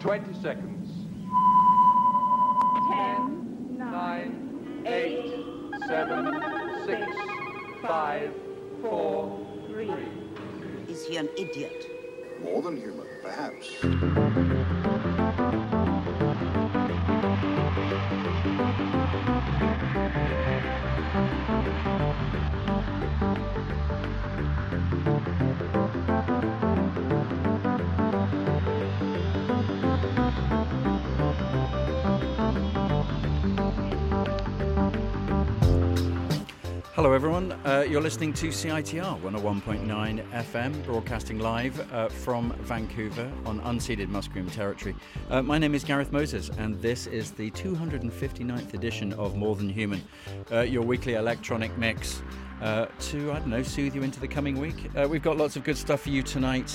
Twenty seconds. Ten, Nine, eight, seven, six, five, four, three. Is he an idiot? More than human, perhaps. Uh, you're listening to CITR 101.9 FM, broadcasting live uh, from Vancouver on unceded Musqueam territory. Uh, my name is Gareth Moses, and this is the 259th edition of More Than Human, uh, your weekly electronic mix uh, to, I don't know, soothe you into the coming week. Uh, we've got lots of good stuff for you tonight.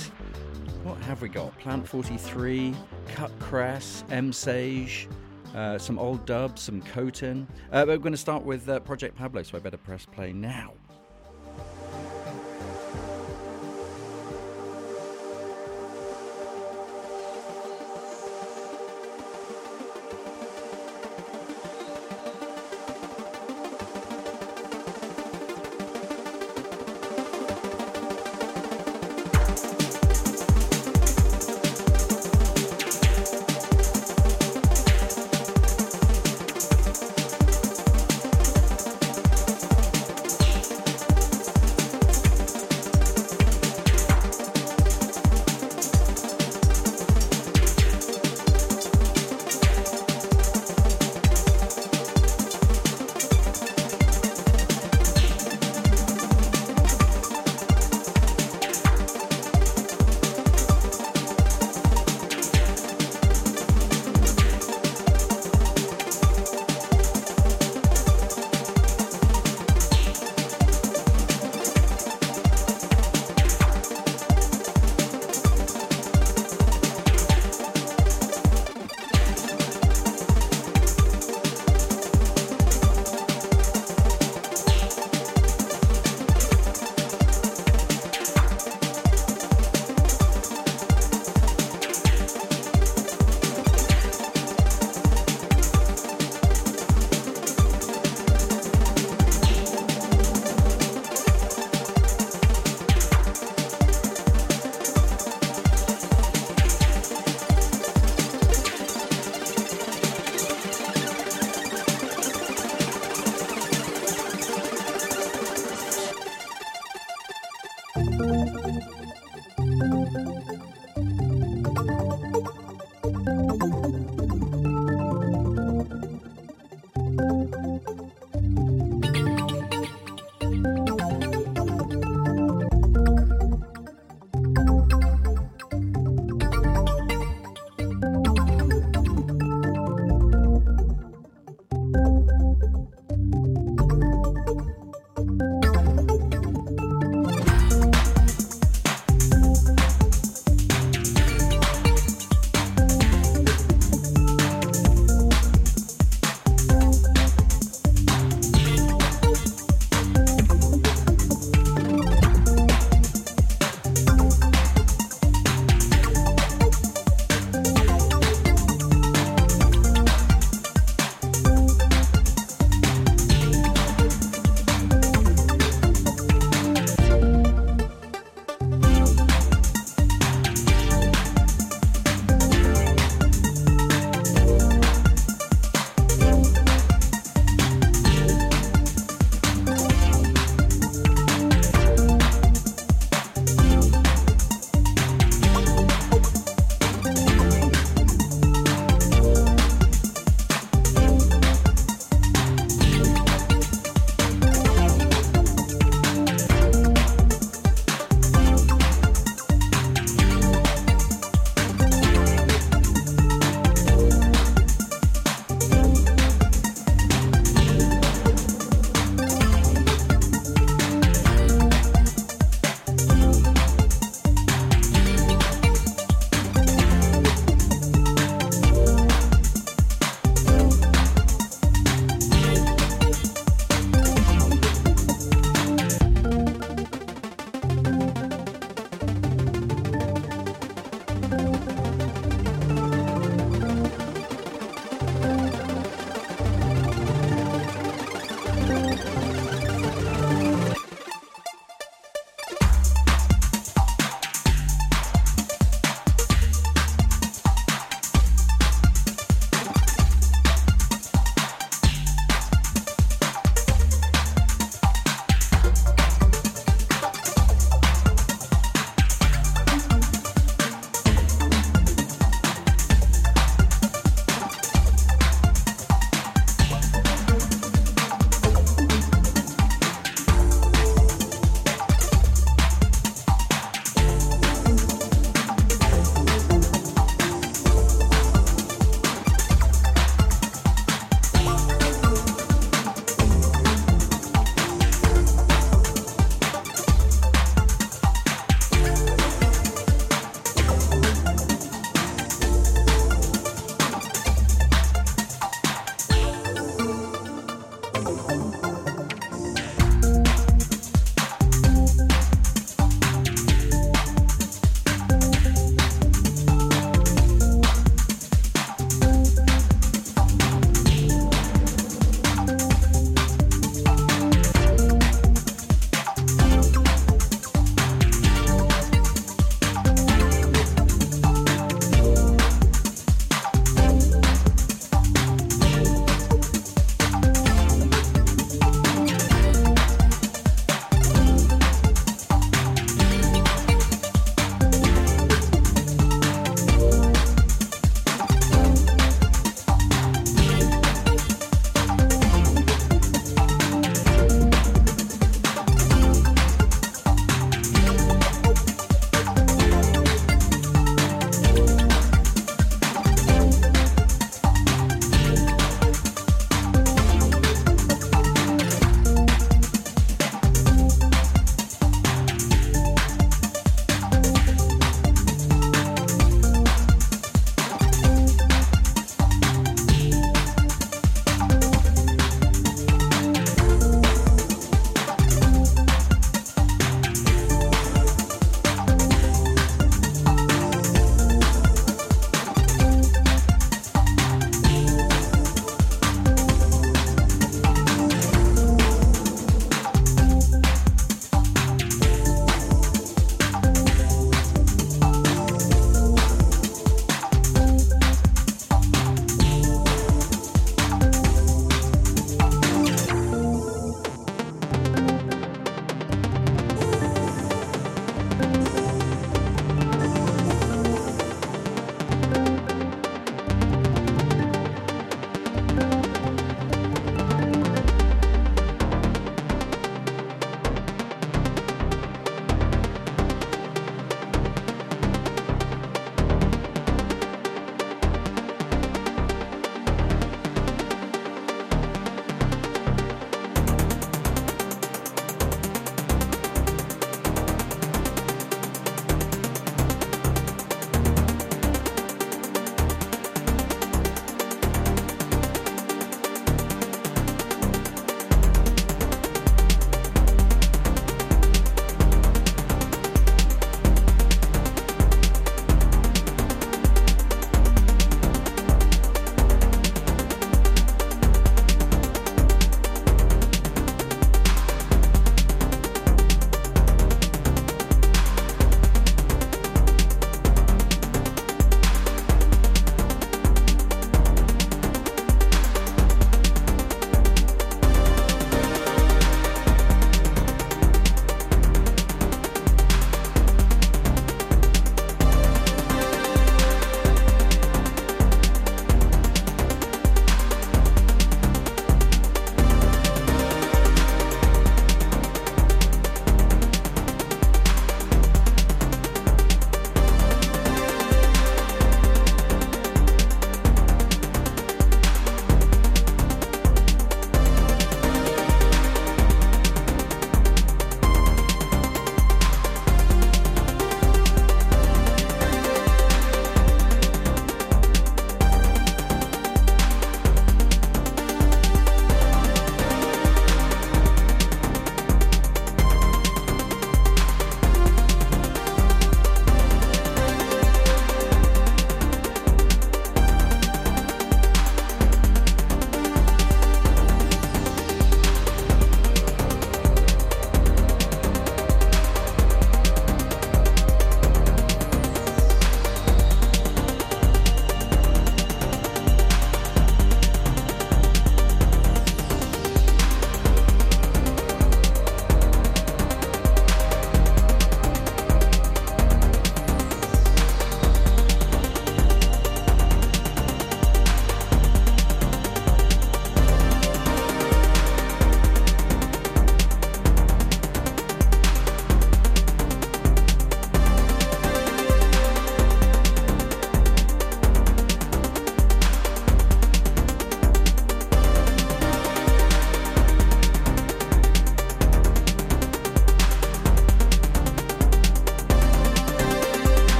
What have we got? Plant 43, Curt Cress, M Sage. Uh, some old dubs, some Coton. Uh, but we're going to start with uh, Project Pablo, so I better press play now.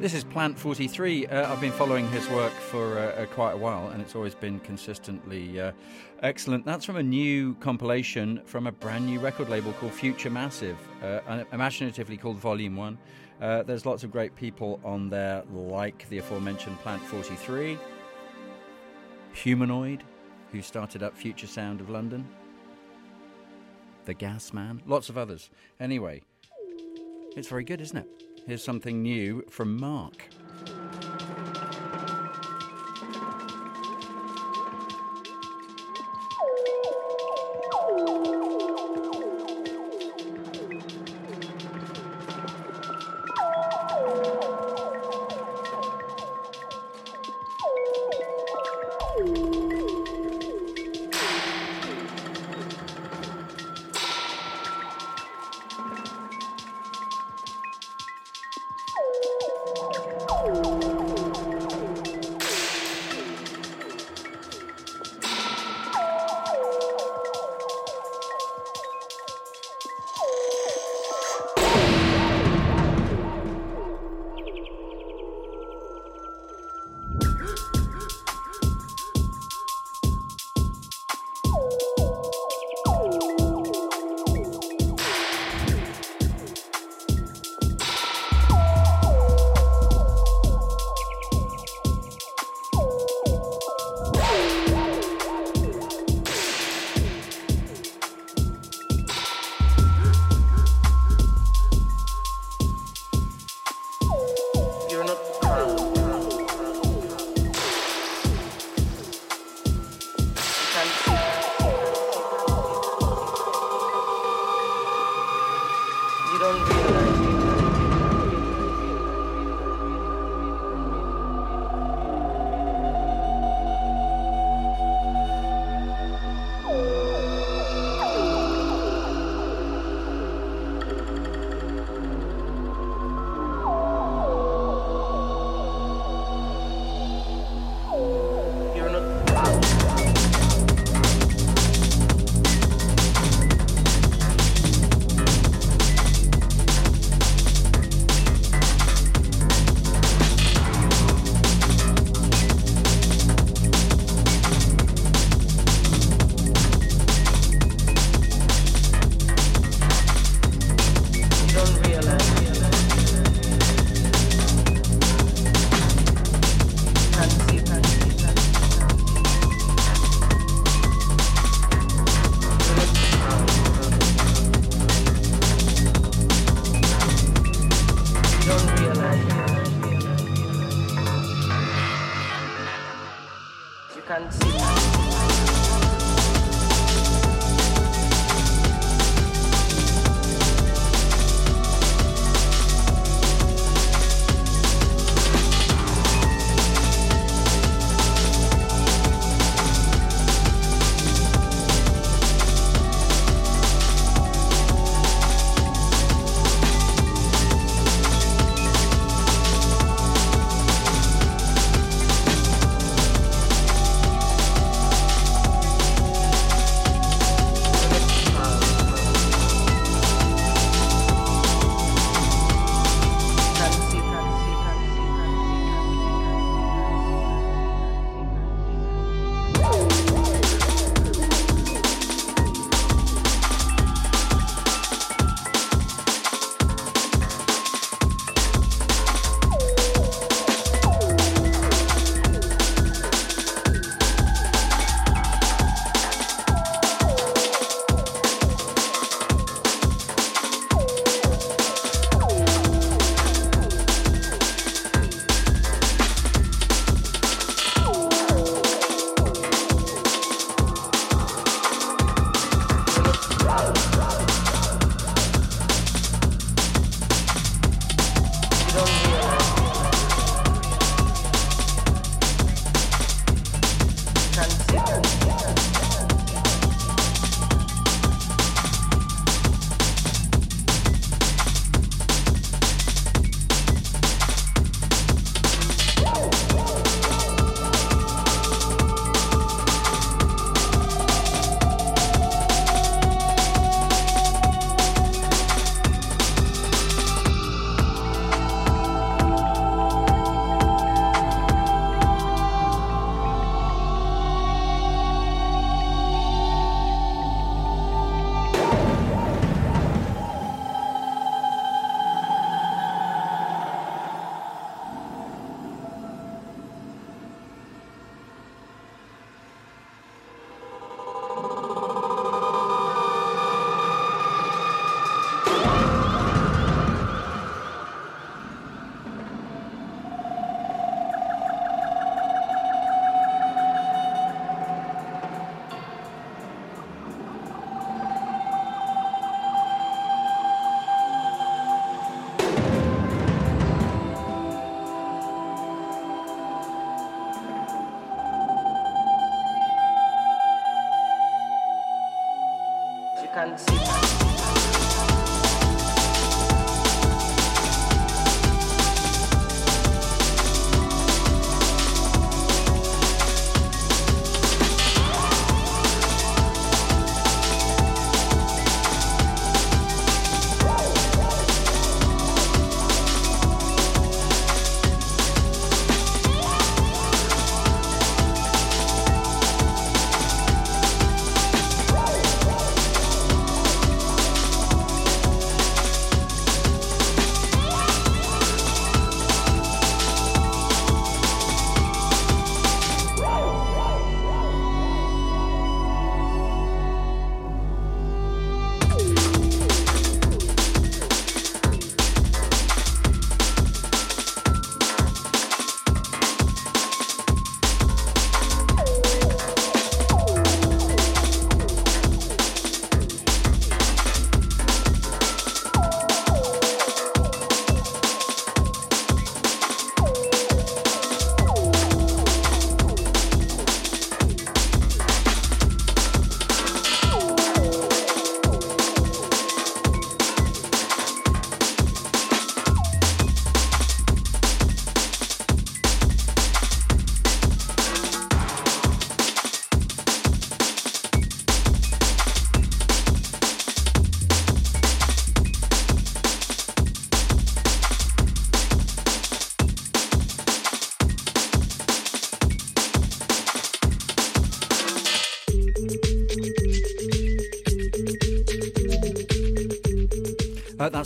This is Plant 43. Uh, I've been following his work for uh, uh, quite a while, and it's always been consistently uh, excellent. That's from a new compilation from a brand new record label called Future Massive, uh, imaginatively called Volume 1. Uh, there's lots of great people on there, like the aforementioned Plant 43, Humanoid, who started up Future Sound of London, The Gas Man, lots of others. Anyway, it's very good, isn't it? Here's something new from Mark.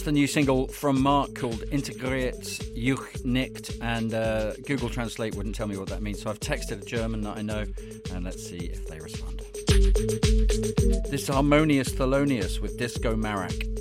The new single from Mark called Integriert Juch nicht, and uh, Google Translate wouldn't tell me what that means, so I've texted a German that I know, and let's see if they respond. This is Harmonious Thelonious with Disco Marak.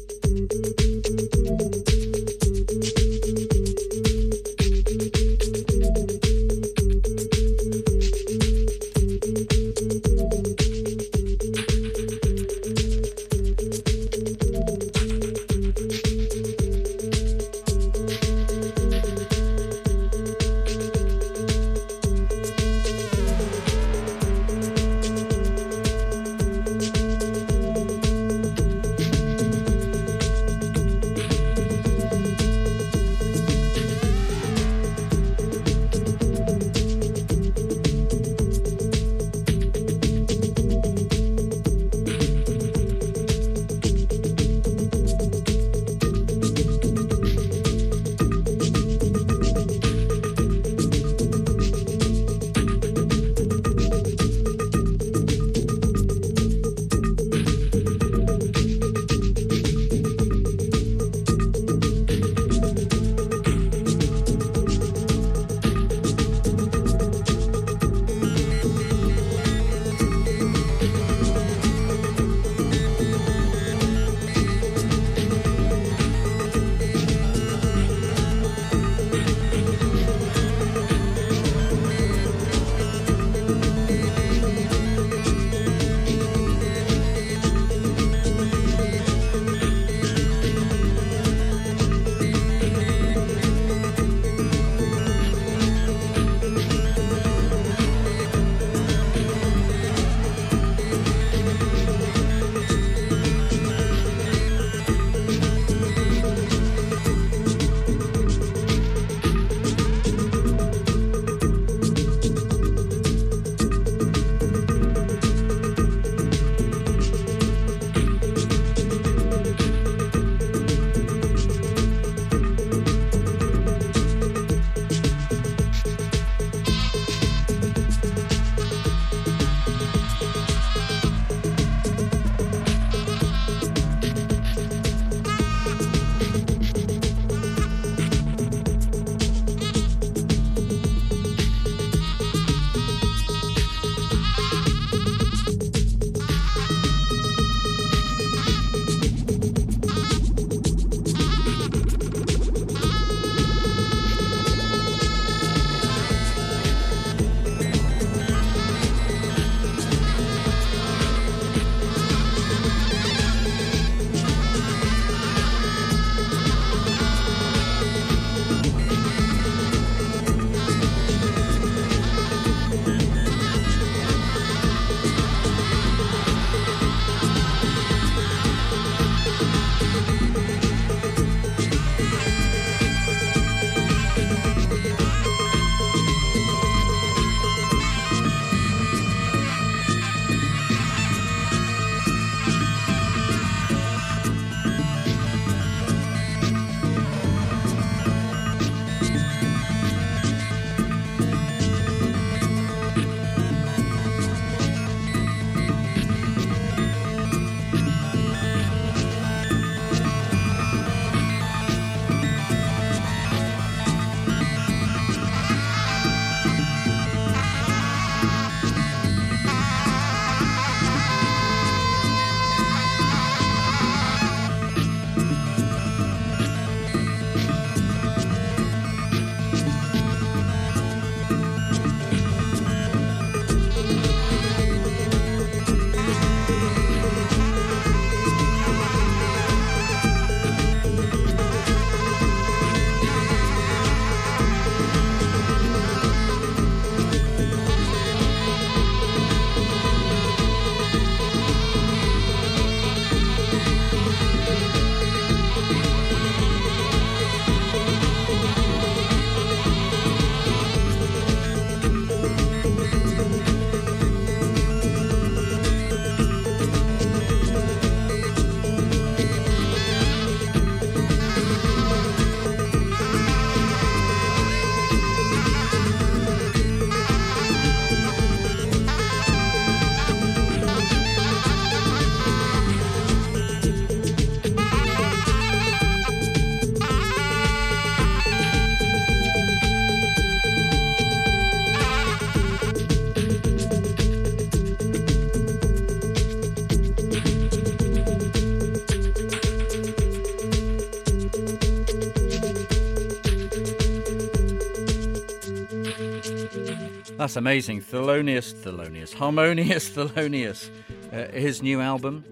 That's amazing. Thelonious, Thelonious, Harmonious Thelonious. Uh, his new album,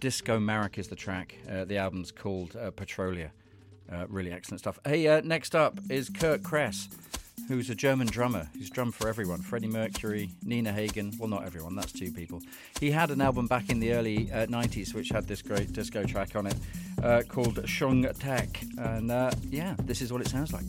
Disco Marek is the track. Uh, the album's called uh, Petrolia. Uh, really excellent stuff. Hey, uh, next up is Curt Cress, who's a German drummer who's drummed for everyone Freddie Mercury, Nina Hagen. Well, not everyone, that's two people. He had an album back in the early 90s which had this great disco track on it called Shung Tech. And yeah, this is what it sounds like.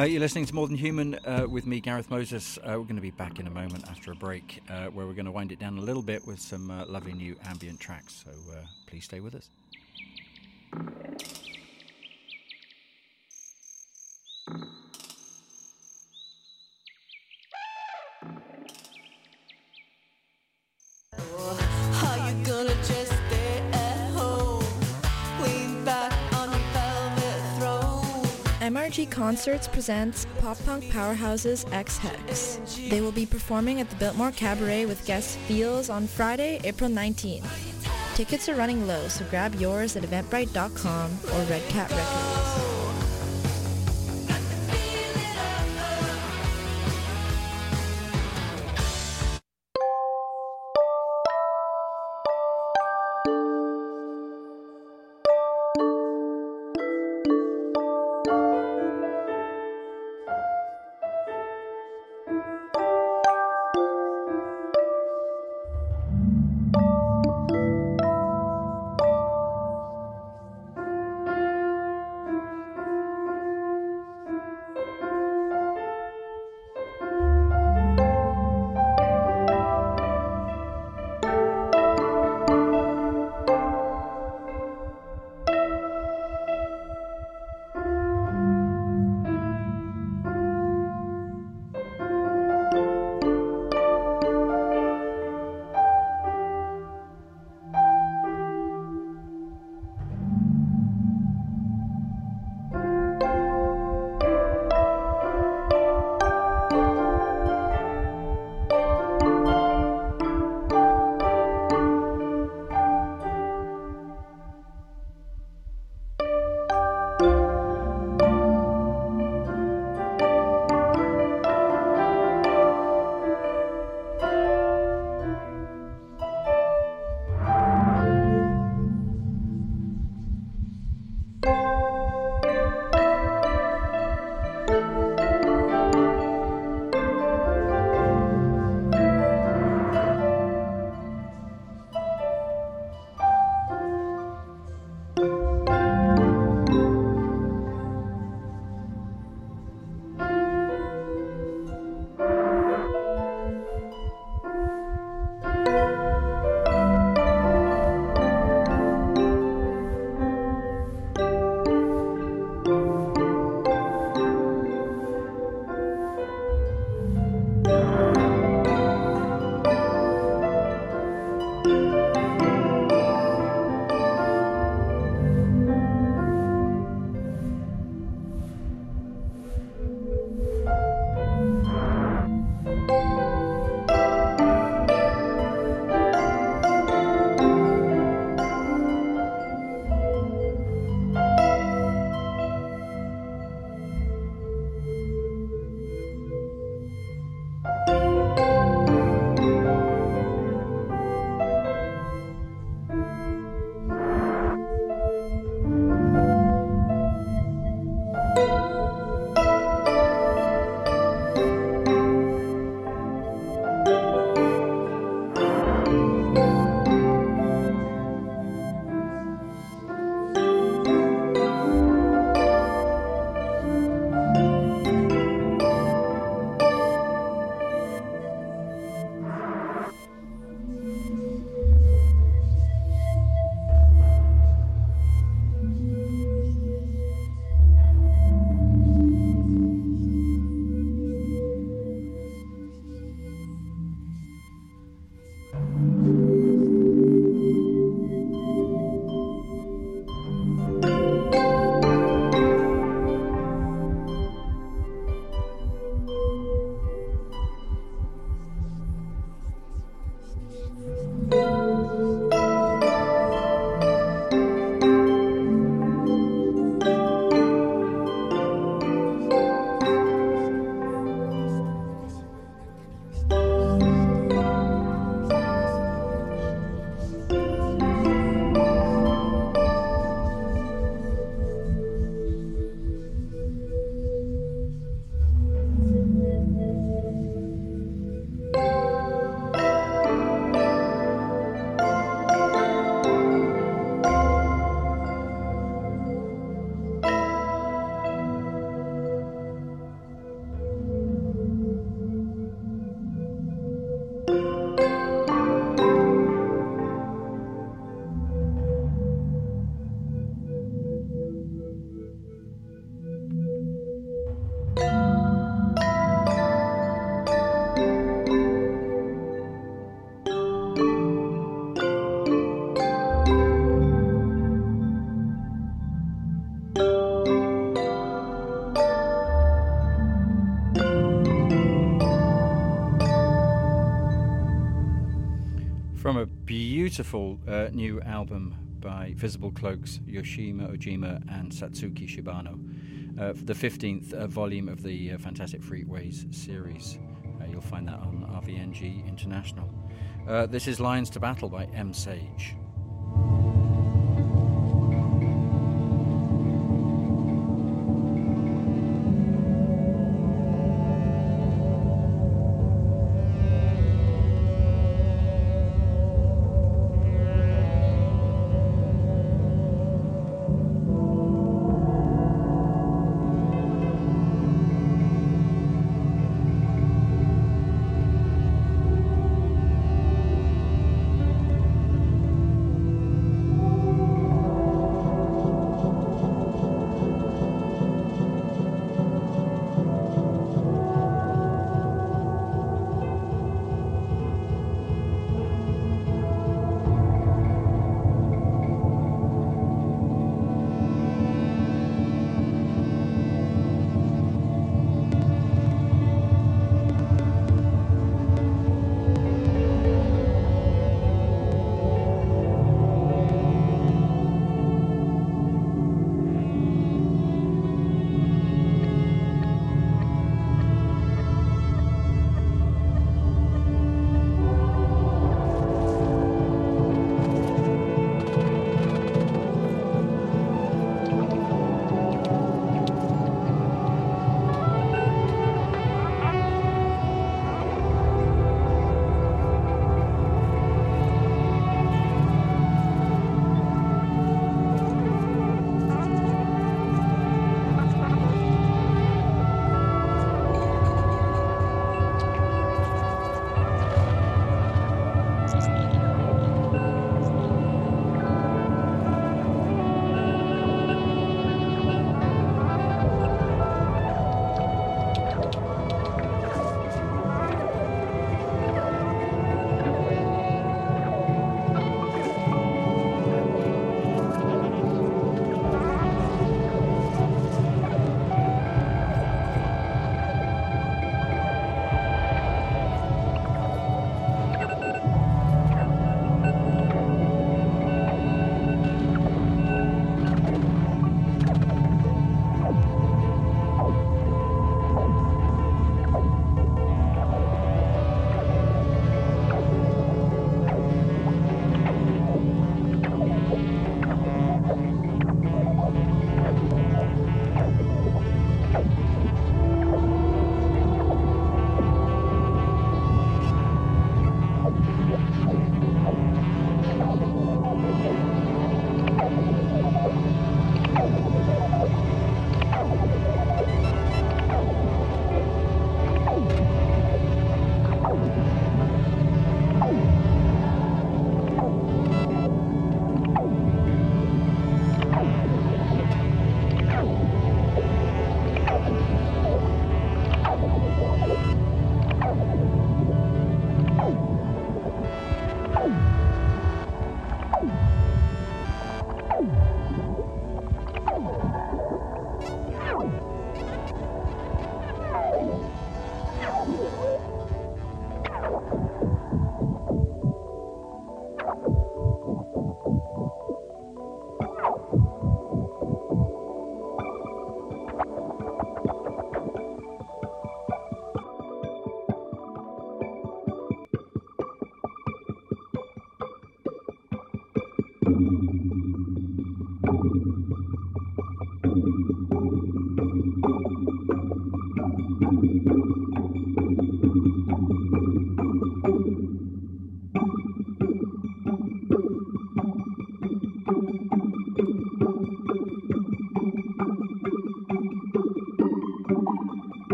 Uh, you're listening to More Than Human uh, with me, Gareth Moses. Uh, we're going to be back in a moment after a break uh, where we're going to wind it down a little bit with some uh, lovely new ambient tracks. So uh, please stay with us. MRG Concerts presents pop punk powerhouses Ex Hex. They will be performing at the Biltmore Cabaret with guest Feels on Friday, April 19th. Tickets are running low, so grab yours at eventbrite.com or Red Cat Records. Beautiful uh, new album by Visible Cloaks, Yoshio Ojima, and Satsuki Shibano, uh, the 15th uh, volume of the uh, Fantastic FRKWYS series. Uh, you'll find that on RVNG International. Uh, this is Lions to Battle by M. Sage.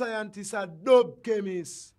Scientists are dope chemists.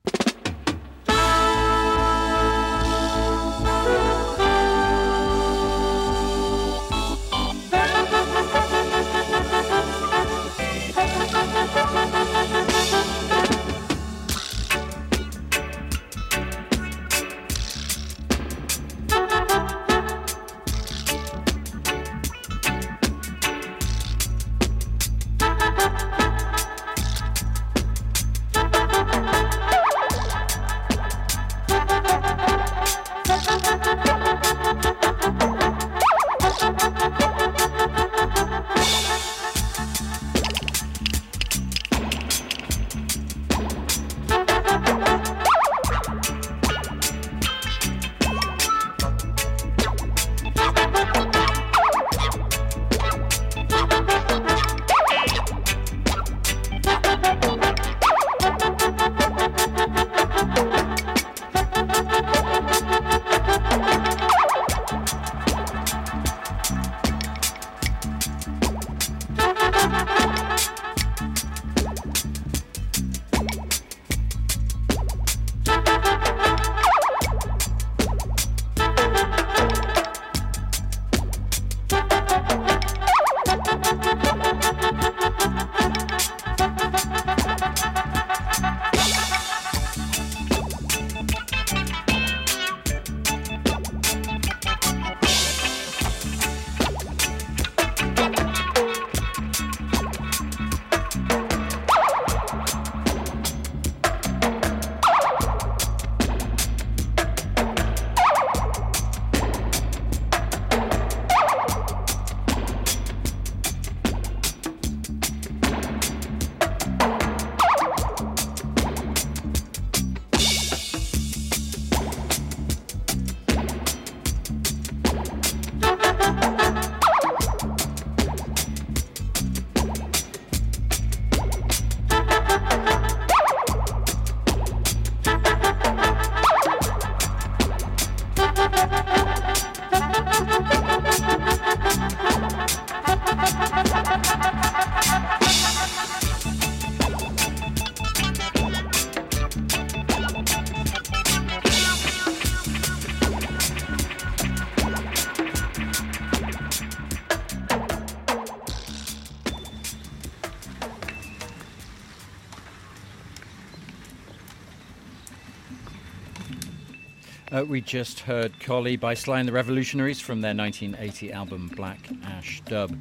We just heard Collie by Sly and the Revolutionaries from their 1980 album Black Ash Dub.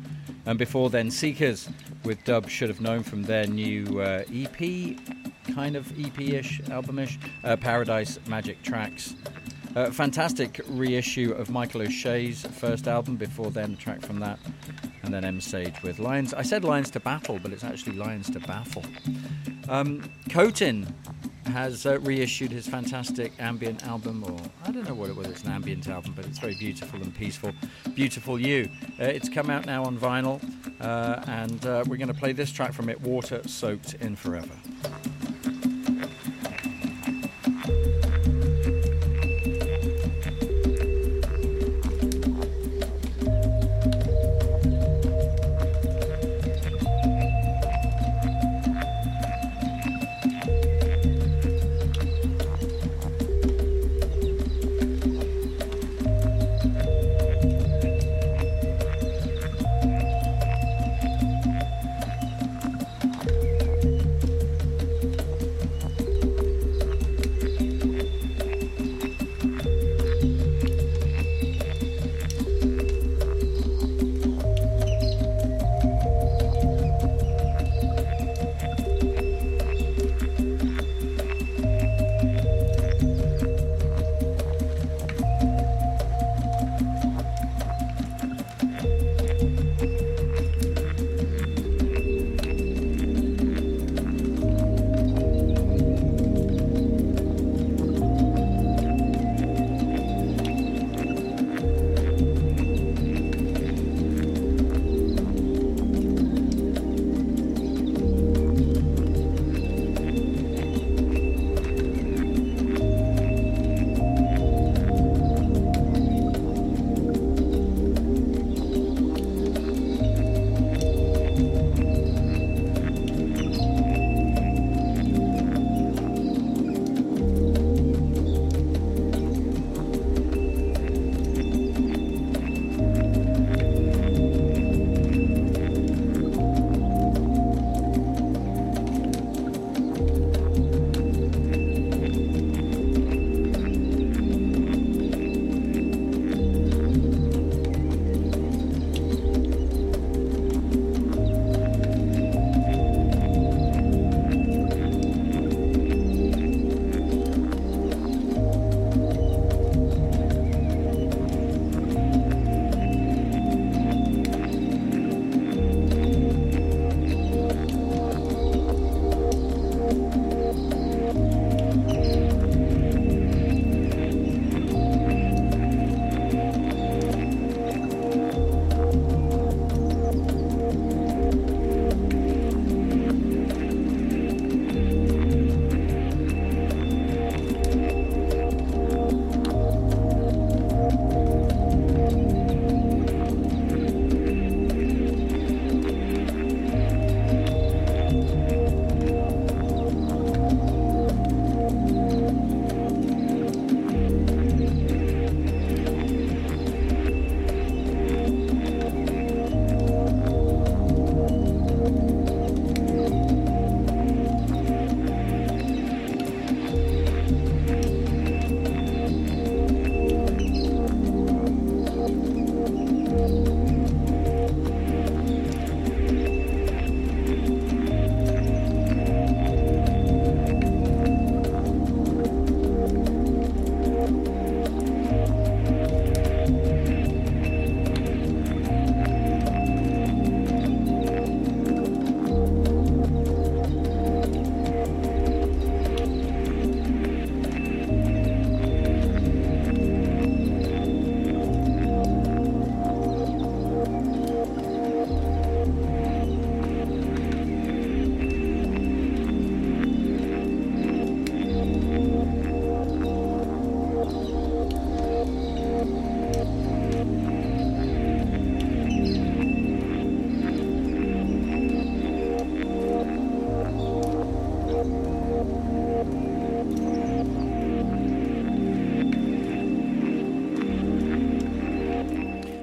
And before then, Seekers with Dub Should Have Known from their new uh, EP, kind of EP ish, album ish, uh, Paradise Magic Tracks. Uh, fantastic reissue of Michael O'Shea's first album, before then, a track from that. And then M Sage with Lions. I said Lions to Battle, but it's actually Lions to Baffle. Um, Cotin has uh, reissued his fantastic ambient album, or I don't know what it was, it's an ambient album, but it's very beautiful and peaceful. Beautiful You. Uh, it's come out now on vinyl, uh, and uh, we're going to play this track from it Water Soaked in Forever.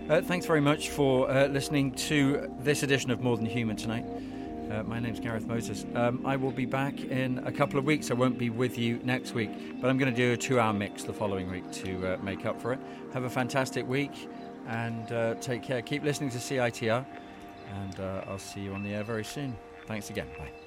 Uh, thanks very much for uh, listening to this edition of More Than Human tonight. Uh, my name's Gareth Moses. Um, I will be back in a couple of weeks. I won't be with you next week, but I'm going to do a two hour mix the following week to uh, make up for it. Have a fantastic week and uh, take care. Keep listening to CITR, and uh, I'll see you on the air very soon. Thanks again. Bye.